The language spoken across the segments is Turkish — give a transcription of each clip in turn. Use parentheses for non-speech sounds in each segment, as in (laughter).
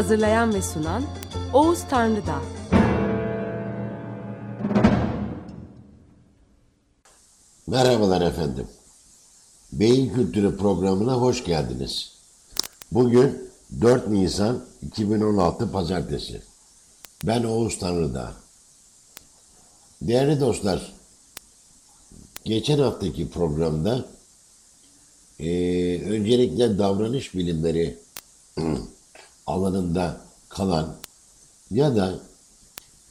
Hazırlayan ve sunan Oğuz Tanrıdağ. Merhabalar efendim. Beyin Kültürü programına hoş geldiniz. Bugün 4 Nisan 2016 Pazartesi. Ben Oğuz Tanrıdağ. Değerli dostlar, geçen haftaki programda eee, öncelikle davranış bilimleri (clears throat) alanında kalan ya da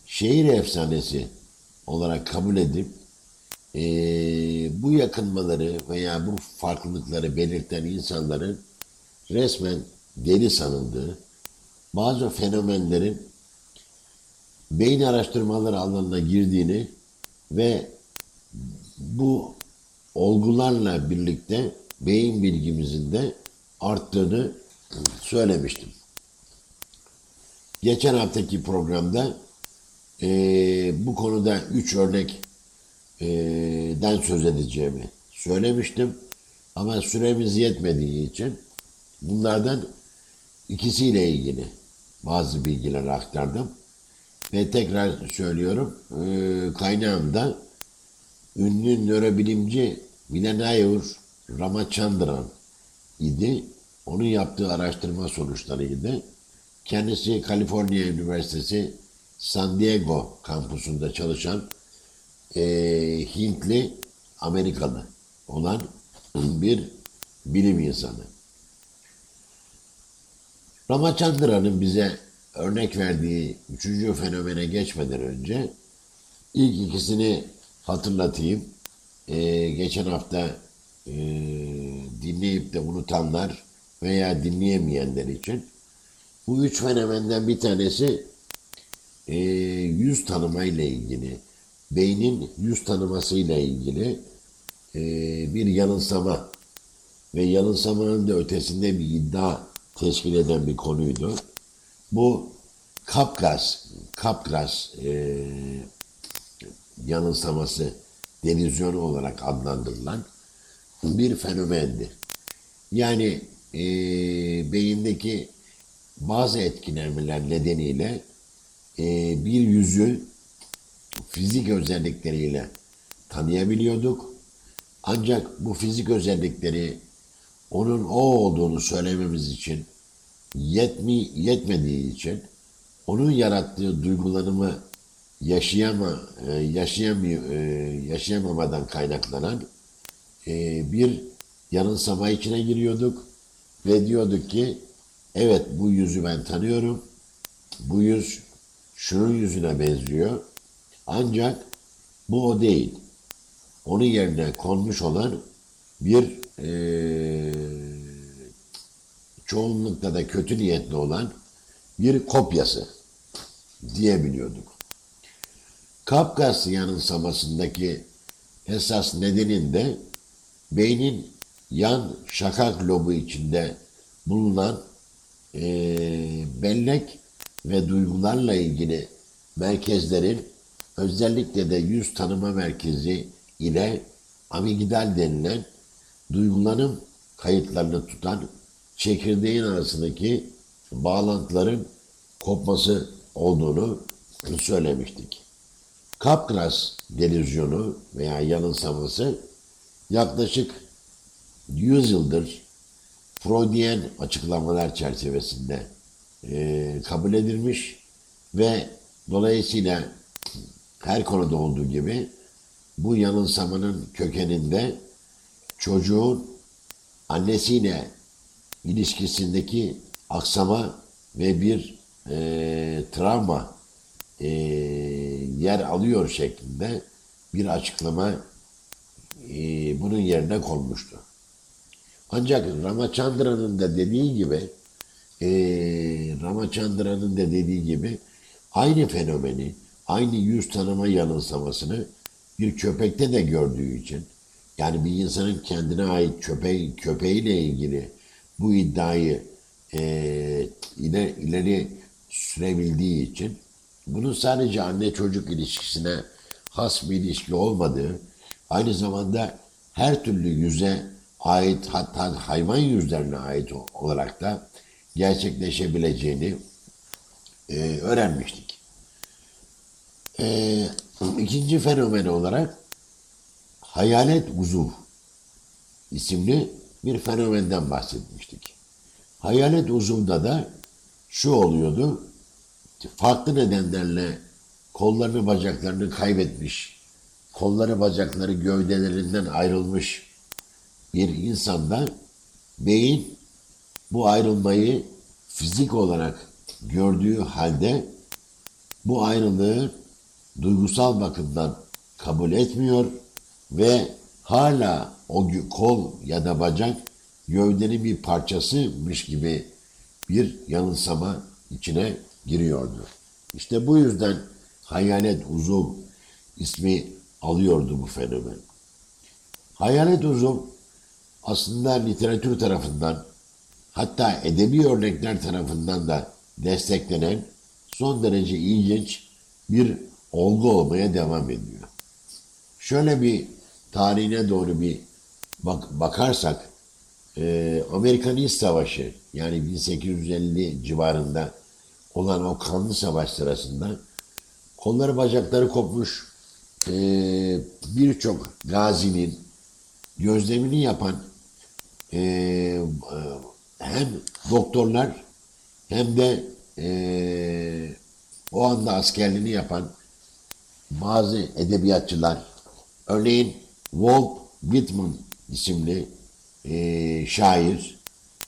şehir efsanesi olarak kabul edip eee, bu yakınmaları veya bu farklılıkları belirten insanların resmen deli sanıldığı bazı fenomenlerin beyin araştırmaları alanına girdiğini ve bu olgularla birlikte beyin bilgimizin de arttığını söylemiştim. Geçen haftaki programda eee, bu konuda üç örnek den söz edeceğimi söylemiştim. Ama süremiz yetmediği için bunlardan ikisiyle ilgili bazı bilgiler aktardım. Ve tekrar söylüyorum, eee kaynağım da ünlü nörobilimci Vilanayur Ramachandran idi. Onun yaptığı araştırma sonuçlarıydı. Kendisi Kaliforniya Üniversitesi San Diego kampusunda çalışan eee, Hintli Amerikalı olan (clears throat) bir bilim insanı. Ramachandran'ın bize örnek verdiği üçüncü fenomene geçmeden önce ilk ikisini hatırlatayım. Ee, geçen hafta e, dinleyip de unutanlar veya dinleyemeyenler için bu üç fenomenden bir tanesi e, yüz tanıma ile ilgili, beynin yüz tanıması ile ilgili e, bir yanılsama ve yanılsamanın da ötesinde bir iddia teşkil eden bir konuydu. Bu Kapkas, Kapkas e, yanılsaması delüzyonu olarak adlandırılan bir fenomendi. Yani e, beyindeki bazı etkilenmeler nedeniyle e, bir yüzü fizik özellikleriyle tanıyabiliyorduk. Ancak bu fizik özellikleri onun o olduğunu söylememiz için yetmi, yetmediği için onun yarattığı duygulanımı yaşayama, e, yaşayamıyor, e, yaşayamamadan kaynaklanan e, bir yanılsama içine giriyorduk ve diyorduk ki evet bu yüzü ben tanıyorum. Bu yüz şunun yüzüne benziyor. Ancak bu o değil. Onun yerine konmuş olan bir e, çoğunlukla da kötü niyetli olan bir kopyası diyebiliyorduk. Kafkas yanılsamasındaki esas nedenin de beynin yan şakak lobu içinde bulunan e, bellek ve duygularla ilgili merkezlerin özellikle de yüz tanıma merkezi ile amigdal denilen duygulanım kayıtlarını tutan çekirdeğin arasındaki bağlantıların kopması olduğunu söylemiştik. Capgras delüzyonu veya yanılsaması yaklaşık 100 yıldır Freudian açıklamalar çerçevesinde e, kabul edilmiş ve dolayısıyla her konuda olduğu gibi bu yanılsamanın kökeninde çocuğun annesiyle ilişkisindeki aksama ve bir e, travma e, yer alıyor şeklinde bir açıklama e, bunun yerine konmuştu. Ancak Ramachandran'ın da dediği gibi e, Ramachandran'ın da dediği gibi aynı fenomeni, aynı yüz tanıma yanılsamasını bir köpekte de gördüğü için yani bir insanın kendine ait köpeği, köpeğiyle ilgili bu iddiayı e, ileri, ileri sürebildiği için bunun sadece anne çocuk ilişkisine has bir ilişki olmadığı, aynı zamanda her türlü yüze ait hatta hayvan yüzlerine ait olarak da gerçekleşebileceğini e, öğrenmiştik. E, ikinci fenomen olarak hayalet uzuv isimli bir fenomenden bahsetmiştik. Hayalet uzuvda da şu oluyordu, farklı nedenlerle kollarını bacaklarını kaybetmiş, kolları bacakları gövdelerinden ayrılmış bir insanda beyin bu ayrılmayı fizik olarak gördüğü halde bu ayrılığı duygusal bakımdan kabul etmiyor ve hala o kol ya da bacak gövdenin bir parçasıymış gibi bir yanılsama içine giriyordu. İşte bu yüzden hayalet uzuv ismi alıyordu bu fenomen. Hayalet uzuv aslında literatür tarafından hatta edebi örnekler tarafından da desteklenen son derece ilginç bir olgu olmaya devam ediyor. Şöyle bir tarihine doğru bir bak bakarsak e, Amerikan İç Savaşı yani 1850 civarında olan o kanlı savaş sırasında kolları bacakları kopmuş e, birçok gazinin gözlemini yapan e, hem doktorlar hem de e, o anda askerliğini yapan bazı edebiyatçılar örneğin Walt Whitman isimli e, şair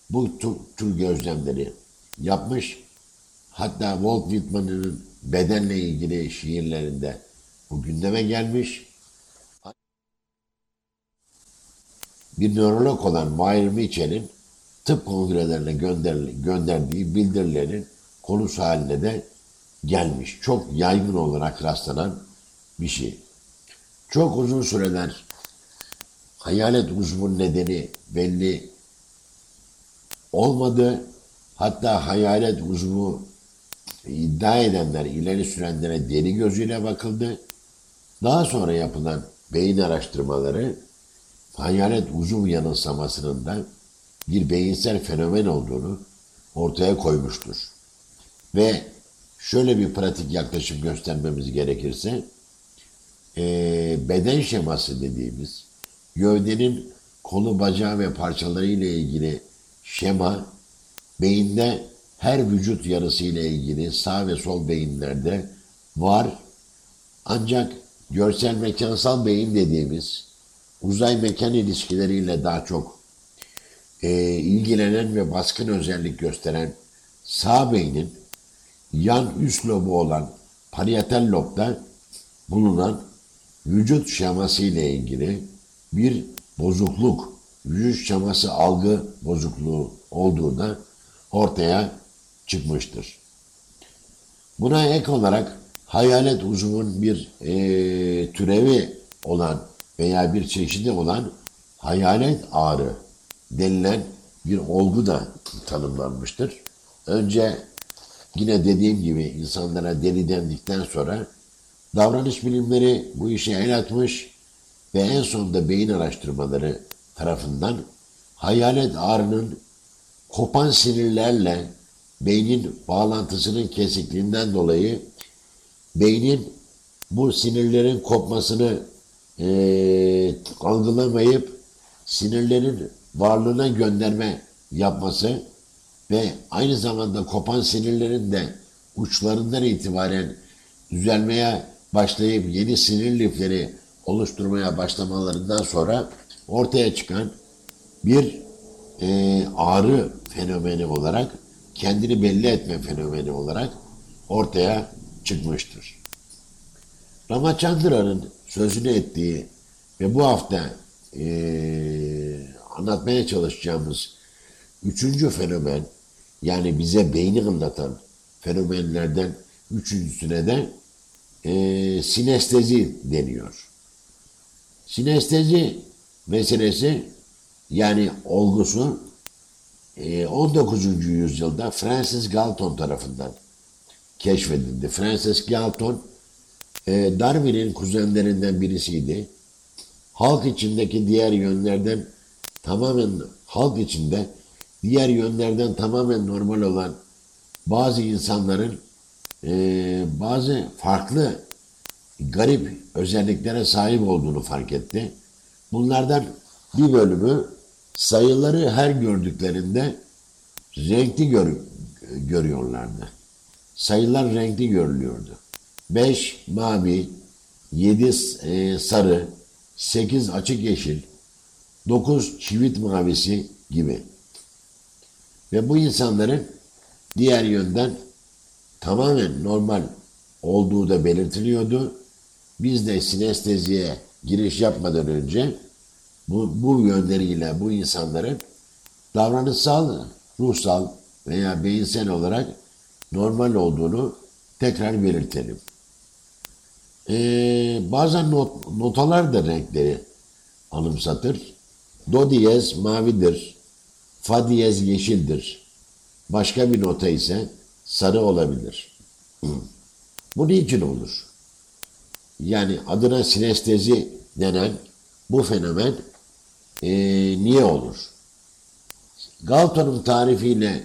bu tür, tür gözlemleri yapmış. Hatta Walt Whitman'ın bedenle ilgili şiirlerinde bu gündeme gelmiş. Bir nörolog olan Meyer Mitchell'in tıp kongrelerine gönder, gönderdiği bildirilerin konusu haline de gelmiş. Çok yaygın olarak rastlanan bir şey. Çok uzun süreler hayalet uzvun nedeni belli olmadı. Hatta hayalet uzvu iddia edenler, ileri sürenlere deli gözüyle bakıldı. Daha sonra yapılan beyin araştırmaları hayalet uzuv yanılsamasının da bir beyinsel fenomen olduğunu ortaya koymuştur. Ve şöyle bir pratik yaklaşım göstermemiz gerekirse, e, beden şeması dediğimiz gövdenin kolu, bacağı ve parçaları ile ilgili şema, beyinde her vücut yarısı ile ilgili sağ ve sol beyinlerde var. Ancak görsel mekansal beyin dediğimiz uzay mekan ilişkileriyle daha çok e, ilgilenen ve baskın özellik gösteren sağ beynin yan üst lobu olan parietal lobda bulunan vücut şeması ile ilgili bir bozukluk, vücut şeması algı bozukluğu olduğu da ortaya çıkmıştır. Buna ek olarak hayalet uzuvun bir e, türevi olan veya bir çeşidi olan hayalet ağrı denilen bir olgu da tanımlanmıştır. Önce yine dediğim gibi insanlara deli dendikten sonra davranış bilimleri bu işe el atmış ve en sonunda beyin araştırmaları tarafından hayalet ağrının kopan sinirlerle beynin bağlantısının kesikliğinden dolayı beynin bu sinirlerin kopmasını e, algılamayıp sinirlerin varlığına gönderme yapması ve aynı zamanda kopan sinirlerin de uçlarından itibaren düzelmeye başlayıp yeni sinir lifleri oluşturmaya başlamalarından sonra ortaya çıkan bir e, ağrı fenomeni olarak kendini belli etme fenomeni olarak ortaya çıkmıştır. Ramachandran'ın sözünü ettiği ve bu hafta e, anlatmaya çalışacağımız üçüncü fenomen yani bize beyni anlatan fenomenlerden üçüncüsüne de e, sinestezi deniyor. Sinestezi meselesi yani olgusu 19. E, yüzyılda Francis Galton tarafından keşfedildi. Francis Galton e, Darwin'in kuzenlerinden birisiydi. Halk içindeki diğer yönlerden tamamen halk içinde diğer yönlerden tamamen normal olan bazı insanların e, bazı farklı garip özelliklere sahip olduğunu fark etti. Bunlardan bir bölümü sayıları her gördüklerinde renkli gör, görüyorlardı. Sayılar renkli görülüyordu. 5 mavi, 7 e, sarı, 8 açık yeşil, 9 çivit mavisi gibi. Ve bu insanların diğer yönden tamamen normal olduğu da belirtiliyordu. Biz de sinesteziye giriş yapmadan önce bu, bu yönleriyle bu insanların davranışsal, ruhsal veya beyinsel olarak normal olduğunu tekrar belirtelim. Ee, bazen not, notalar da renkleri anımsatır. Do diyez mavidir. Fa diyez yeşildir. Başka bir nota ise sarı olabilir. (clears throat) Bu niçin olur? Yani adına sinestezi denen bu fenomen e, niye olur? Galton'un tarifiyle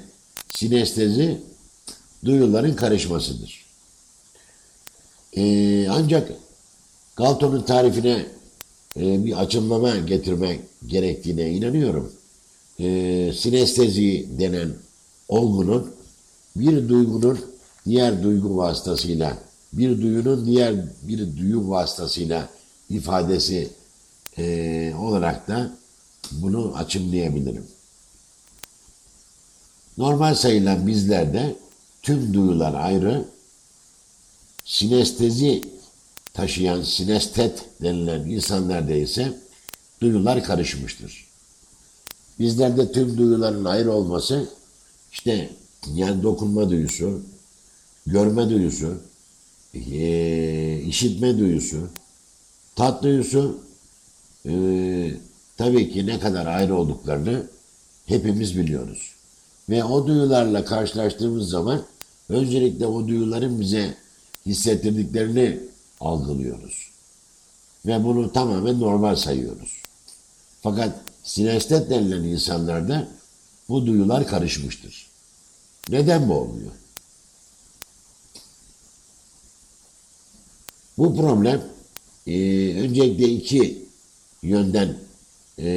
sinestezi duyuların karışmasıdır. E, ancak Galton'un tarifine e, bir açımlama getirmek gerektiğine inanıyorum. E, sinestezi denen olgunun bir duygunun diğer duygu vasıtasıyla bir duyunun diğer bir duyu vasıtasıyla ifadesi e, olarak da bunu açımlayabilirim. Normal sayılan bizlerde tüm duyular ayrı, sinestezi taşıyan sinestet denilen insanlarda ise duyular karışmıştır. Bizlerde tüm duyuların ayrı olması işte yani dokunma duyusu, görme duyusu, e, işitme duyusu, tat duyusu e, tabii ki ne kadar ayrı olduklarını hepimiz biliyoruz. Ve o duyularla karşılaştığımız zaman öncelikle o duyuların bize hissettirdiklerini algılıyoruz. Ve bunu tamamen normal sayıyoruz. Fakat sinestet denilen insanlarda bu duyular karışmıştır. Neden bu oluyor? Bu problem e, öncelikle iki yönden e,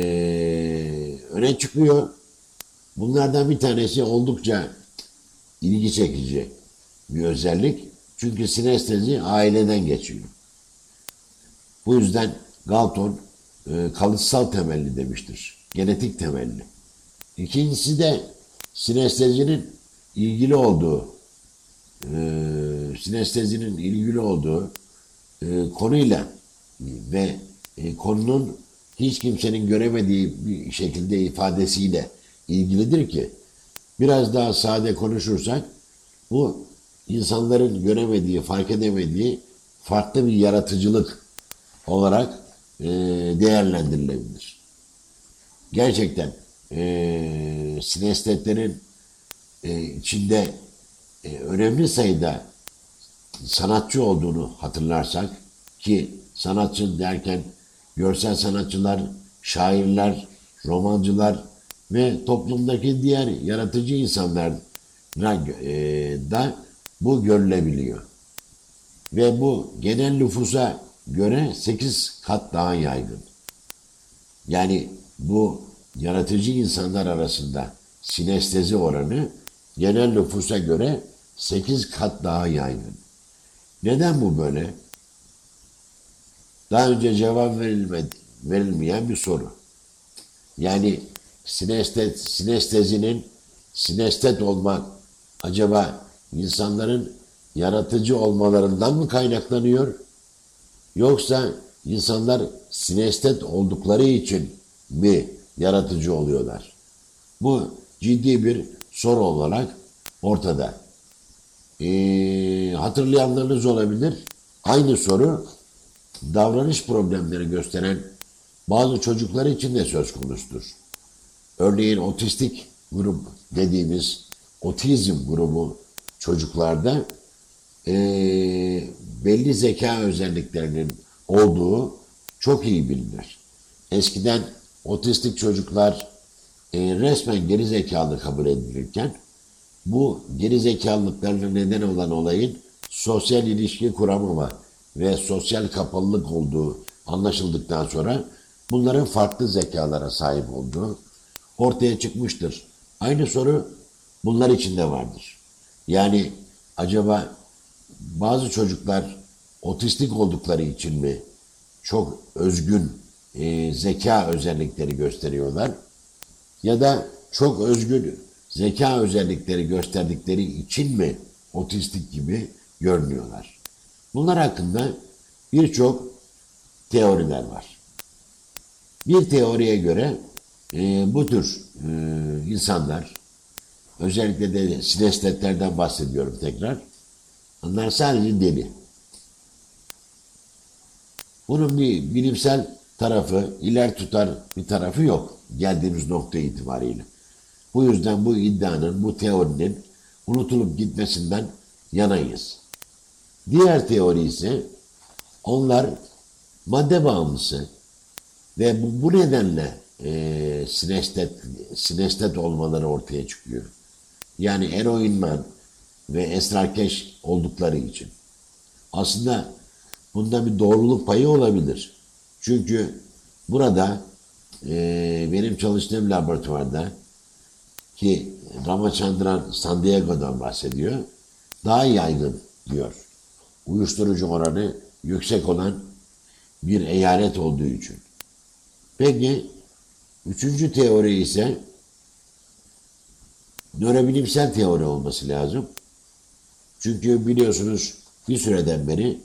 öne çıkıyor. Bunlardan bir tanesi oldukça ilgi çekici bir özellik. Çünkü sinestezi aileden geçiyor. Bu yüzden Galton e, kalıtsal temelli demiştir. Genetik temelli. İkincisi de sinestezinin ilgili olduğu e, sinestezinin ilgili olduğu e, konuyla ve e, konunun hiç kimsenin göremediği bir şekilde ifadesiyle ilgilidir ki biraz daha sade konuşursak bu insanların göremediği, fark edemediği farklı bir yaratıcılık olarak e, değerlendirilebilir. Gerçekten e, sinestetlerin e, içinde e, önemli sayıda sanatçı olduğunu hatırlarsak ki sanatçı derken görsel sanatçılar, şairler, romancılar ve toplumdaki diğer yaratıcı insanlar e, da bu görülebiliyor. Ve bu genel nüfusa göre 8 kat daha yaygın. Yani bu yaratıcı insanlar arasında sinestezi oranı genel nüfusa göre 8 kat daha yaygın. Neden bu böyle? Daha önce cevap verilmedi, verilmeyen bir soru. Yani sinestet, sinestezinin sinestet olmak acaba insanların yaratıcı olmalarından mı kaynaklanıyor? Yoksa insanlar sinestet oldukları için mi yaratıcı oluyorlar. Bu ciddi bir soru olarak ortada. Ee, hatırlayanlarınız olabilir. Aynı soru davranış problemleri gösteren bazı çocuklar için de söz konusudur. Örneğin otistik grup dediğimiz otizm grubu çocuklarda e, belli zeka özelliklerinin olduğu çok iyi bilinir. Eskiden otistik çocuklar e, resmen geri zekalı kabul edilirken bu geri zekalılıklarına neden olan olayın sosyal ilişki kuramama ve sosyal kapalılık olduğu anlaşıldıktan sonra bunların farklı zekalara sahip olduğu ortaya çıkmıştır. Aynı soru bunlar için de vardır. Yani acaba bazı çocuklar otistik oldukları için mi çok özgün e, zeka özellikleri gösteriyorlar ya da çok özgün zeka özellikleri gösterdikleri için mi otistik gibi görünüyorlar? Bunlar hakkında birçok teoriler var. Bir teoriye göre e, bu tür e, insanlar, özellikle de sinestetlerden bahsediyorum tekrar, onlar sadece deli. Bunun bir bilimsel tarafı, iler tutar bir tarafı yok geldiğimiz nokta itibariyle. Bu yüzden bu iddianın, bu teorinin unutulup gitmesinden yanayız. Diğer teori ise onlar madde bağımlısı ve bu, bu nedenle e, sinestet, sinestet olmaları ortaya çıkıyor. Yani eroinman ve esrarkeş oldukları için. Aslında bunda bir doğruluk payı olabilir. Çünkü burada e, benim çalıştığım laboratuvarda ki Ramachandran San Diego'dan bahsediyor. Daha yaygın diyor. Uyuşturucu oranı yüksek olan bir eyalet olduğu için. Peki üçüncü teori ise nörobilimsel teori olması lazım. Çünkü biliyorsunuz bir süreden beri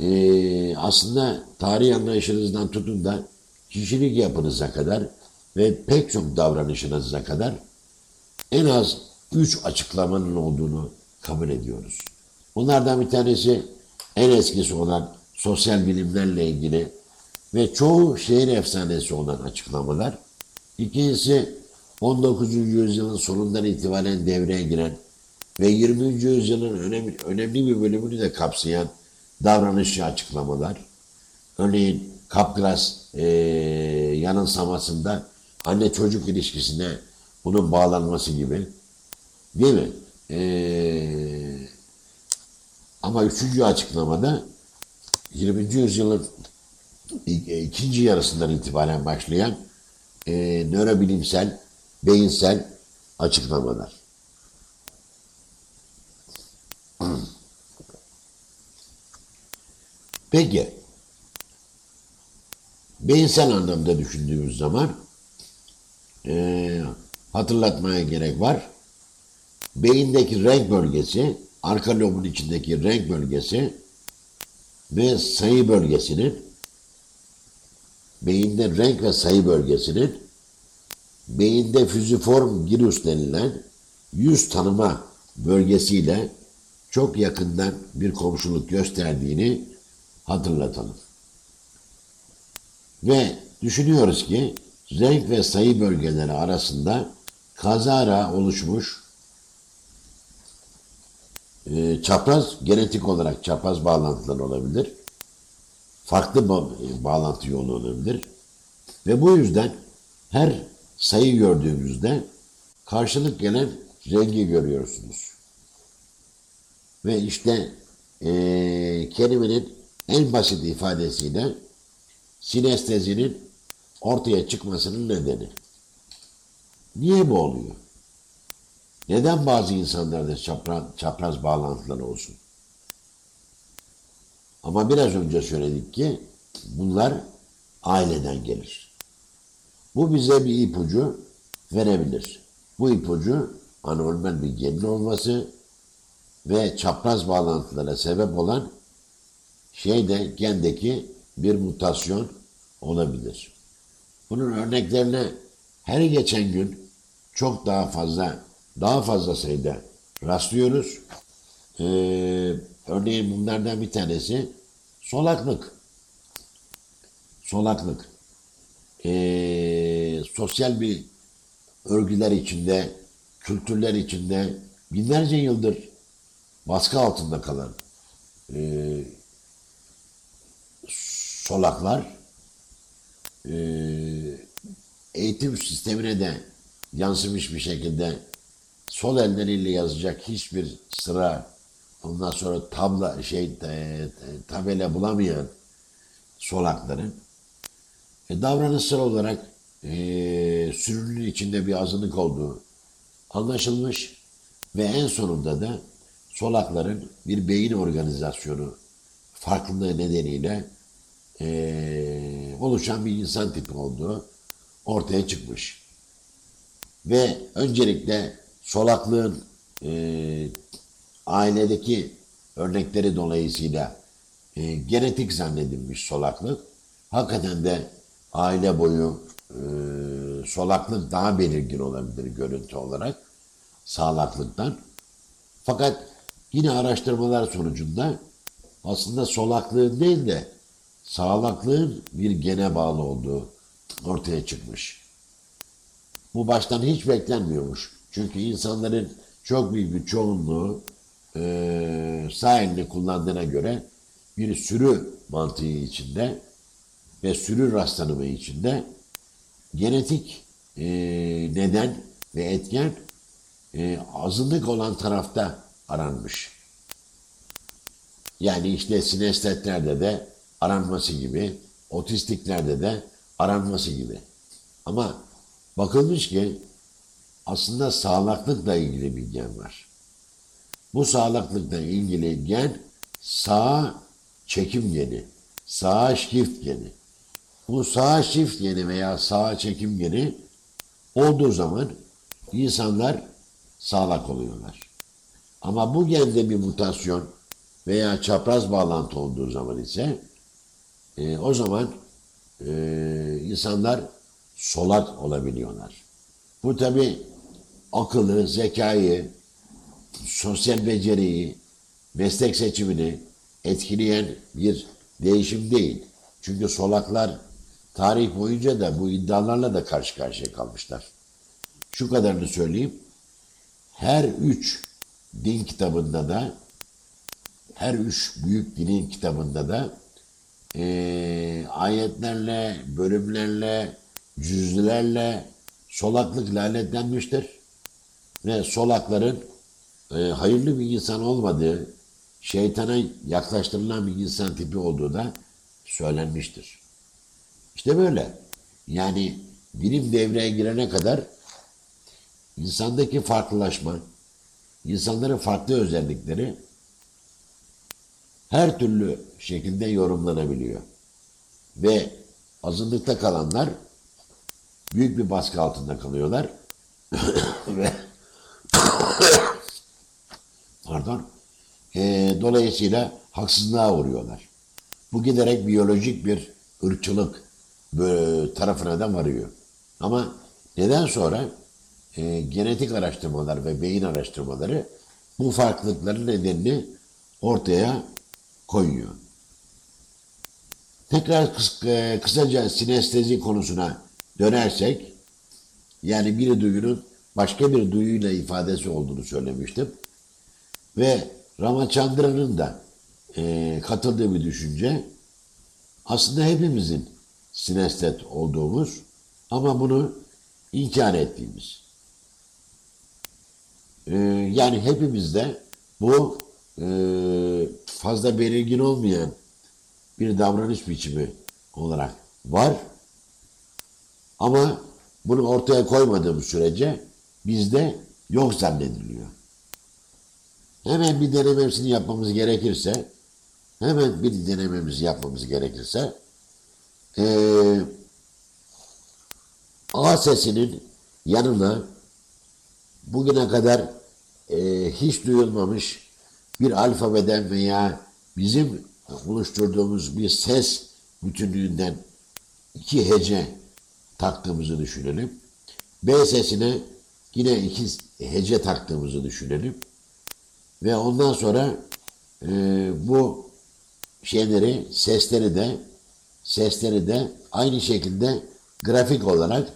e, aslında tarih anlayışınızdan tutun da kişilik yapınıza kadar ve pek çok davranışınıza kadar en az üç açıklamanın olduğunu kabul ediyoruz. Bunlardan bir tanesi en eskisi olan sosyal bilimlerle ilgili ve çoğu şehir efsanesi olan açıklamalar. İkincisi 19. yüzyılın sonundan itibaren devreye giren ve 20. yüzyılın önemli, önemli bir bölümünü de kapsayan davranışçı açıklamalar. Örneğin Kapgras e, yanılsamasında anne çocuk ilişkisine bunun bağlanması gibi. Değil mi? Ee, ama üçüncü açıklamada 20. yüzyılın ikinci yarısından itibaren başlayan e, nörobilimsel, beyinsel açıklamalar. Peki, beyinsel anlamda düşündüğümüz zaman e, hatırlatmaya gerek var. Beyindeki renk bölgesi, arka lobun içindeki renk bölgesi ve sayı bölgesinin beyinde renk ve sayı bölgesinin beyinde füziform gyrus denilen yüz tanıma bölgesiyle çok yakından bir komşuluk gösterdiğini hatırlatalım. Ve düşünüyoruz ki renk ve sayı bölgeleri arasında kazara oluşmuş e, çapraz genetik olarak çapraz bağlantılar olabilir. Farklı ba bağlantı yolu olabilir. Ve bu yüzden her sayı gördüğümüzde karşılık gelen rengi görüyorsunuz. Ve işte e, kelimenin en basit ifadesiyle sinestezinin ortaya çıkmasının nedeni. Niye bu oluyor? Neden bazı insanlarda çapraz, çapraz bağlantılar olsun? Ama biraz önce söyledik ki bunlar aileden gelir. Bu bize bir ipucu verebilir. Bu ipucu anormal bir genin olması ve çapraz bağlantılara sebep olan şey de gendeki bir mutasyon olabilir. Bunun örneklerine her geçen gün çok daha fazla daha fazla sayıda rastlıyoruz. Ee, örneğin bunlardan bir tanesi solaklık. Solaklık. Ee, sosyal bir örgüler içinde, kültürler içinde binlerce yıldır baskı altında kalan e, solaklar e, eğitim sistemine de yansımış bir şekilde sol elleriyle yazacak hiçbir sıra ondan sonra tabla şey e, tabela bulamayan solakların e, davranışsal olarak e, sürünün içinde bir azınlık olduğu anlaşılmış ve en sonunda da solakların bir beyin organizasyonu farklılığı nedeniyle e, oluşan bir insan tipi olduğu ortaya çıkmış. Ve öncelikle solaklığın e, ailedeki örnekleri dolayısıyla e, genetik zannedilmiş solaklık. Hakikaten de aile boyu e, solaklık daha belirgin olabilir görüntü olarak sağlaklıktan. Fakat yine araştırmalar sonucunda aslında solaklığın değil de sağlaklığın bir gene bağlı olduğu ortaya çıkmış. Bu baştan hiç beklenmiyormuş. Çünkü insanların çok büyük bir çoğunluğu e, sağ kullandığına göre bir sürü mantığı içinde ve sürü rastlanımı içinde genetik e, neden ve etken e, azınlık olan tarafta aranmış. Yani işte sinestetlerde de aranması gibi, otistiklerde de aranması gibi. Ama bakılmış ki aslında sağlıklıkla ilgili bir gen var. Bu sağlıklıkla ilgili gen sağ çekim geni, sağ shift geni. Bu sağ shift geni veya sağ çekim geni olduğu zaman insanlar sağlak oluyorlar. Ama bu gende bir mutasyon veya çapraz bağlantı olduğu zaman ise e, o zaman e, insanlar solak olabiliyorlar. Bu tabi akıllı, zekayı, sosyal beceriyi, meslek seçimini etkileyen bir değişim değil. Çünkü solaklar tarih boyunca da bu iddialarla da karşı karşıya kalmışlar. Şu kadarını söyleyeyim. Her üç din kitabında da her üç büyük dinin kitabında da e, ayetlerle, bölümlerle, cüzlerle solaklık lanetlenmiştir. Ve solakların e, hayırlı bir insan olmadığı, şeytana yaklaştırılan bir insan tipi olduğu da söylenmiştir. İşte böyle. Yani bilim devreye girene kadar insandaki farklılaşma, insanların farklı özellikleri her türlü şekilde yorumlanabiliyor. Ve azınlıkta kalanlar büyük bir baskı altında kalıyorlar. (coughs) Ve (coughs) pardon e, dolayısıyla haksızlığa uğruyorlar. Bu giderek biyolojik bir ırkçılık tarafına da varıyor. Ama neden sonra e, genetik araştırmalar ve beyin araştırmaları bu farklılıkların nedenini ortaya koyuyor. Tekrar kıs e, kısaca sinestezi konusuna dönersek, yani bir duyunun başka bir duyuyla ifadesi olduğunu söylemiştim. Ve Ramachandran'ın da e, katıldığı bir düşünce, aslında hepimizin sinestet olduğumuz ama bunu inkar ettiğimiz. E, yani hepimizde bu e, fazla belirgin olmayan bir davranış biçimi olarak var. Ama bunu ortaya koymadığımız sürece bizde yok zannediliyor. Hemen bir denememsini yapmamız gerekirse, hemen bir denememizi yapmamız gerekirse, ee, A sesinin yanına bugüne kadar e, hiç duyulmamış bir alfabeden veya bizim oluşturduğumuz bir ses bütünlüğünden iki hece taktığımızı düşünelim. B sesine yine iki hece taktığımızı düşünelim. Ve ondan sonra e, bu şeyleri, sesleri de sesleri de aynı şekilde grafik olarak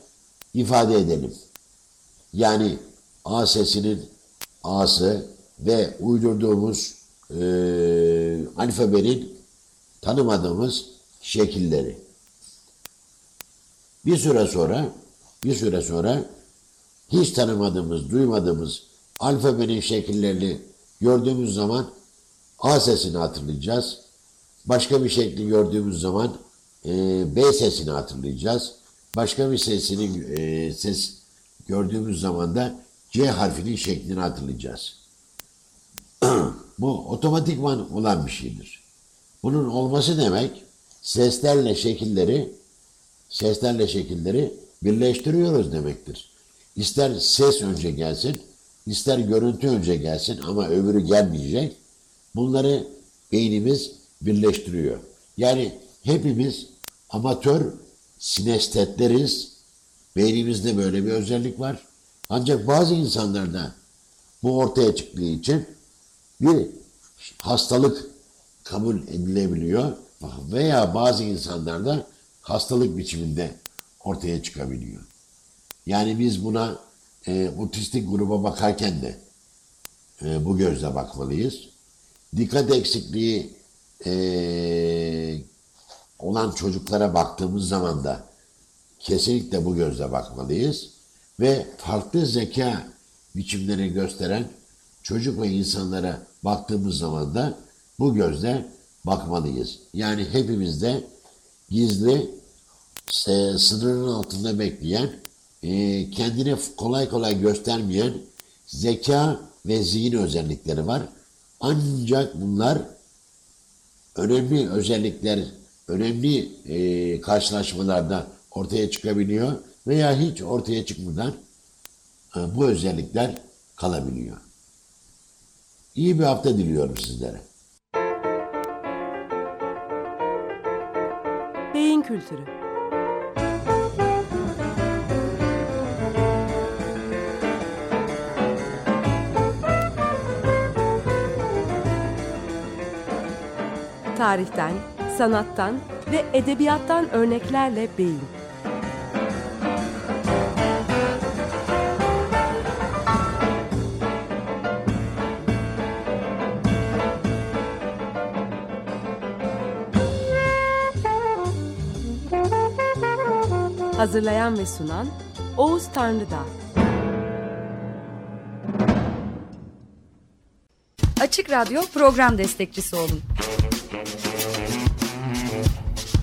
ifade edelim. Yani A sesinin A'sı ve uydurduğumuz e, alfabenin tanımadığımız şekilleri. Bir süre sonra bir süre sonra hiç tanımadığımız, duymadığımız alfabenin şekillerini gördüğümüz zaman A sesini hatırlayacağız. Başka bir şekli gördüğümüz zaman e, B sesini hatırlayacağız. Başka bir sesini e, ses gördüğümüz zaman da C harfinin şeklini hatırlayacağız. (clears throat) Bu otomatikman olan bir şeydir. Bunun olması demek seslerle şekilleri seslerle şekilleri birleştiriyoruz demektir. İster ses önce gelsin, ister görüntü önce gelsin ama öbürü gelmeyecek. Bunları beynimiz birleştiriyor. Yani hepimiz amatör sinestetleriz. Beynimizde böyle bir özellik var. Ancak bazı insanlarda bu ortaya çıktığı için bir hastalık kabul edilebiliyor veya bazı insanlarda hastalık biçiminde ortaya çıkabiliyor. Yani biz buna e, otistik gruba bakarken de e, bu gözle bakmalıyız. Dikkat eksikliği e, olan çocuklara baktığımız zaman da kesinlikle bu gözle bakmalıyız. Ve farklı zeka biçimleri gösteren çocuk ve insanlara baktığımız zaman da bu gözle bakmalıyız. Yani hepimizde gizli, e, sınırın altında bekleyen, e, kendini kolay kolay göstermeyen zeka ve zihin özellikleri var. Ancak bunlar önemli özellikler, önemli e, karşılaşmalarda ortaya çıkabiliyor veya hiç ortaya çıkmadan e, bu özellikler kalabiliyor. İyi bir hafta diliyorum sizlere. Beyin kültürü. Tarihten, sanattan ve edebiyattan örneklerle beyin. Hazırlayan ve sunan Oğuz Tanrıdağ. Açık Radyo program destekçisi olun.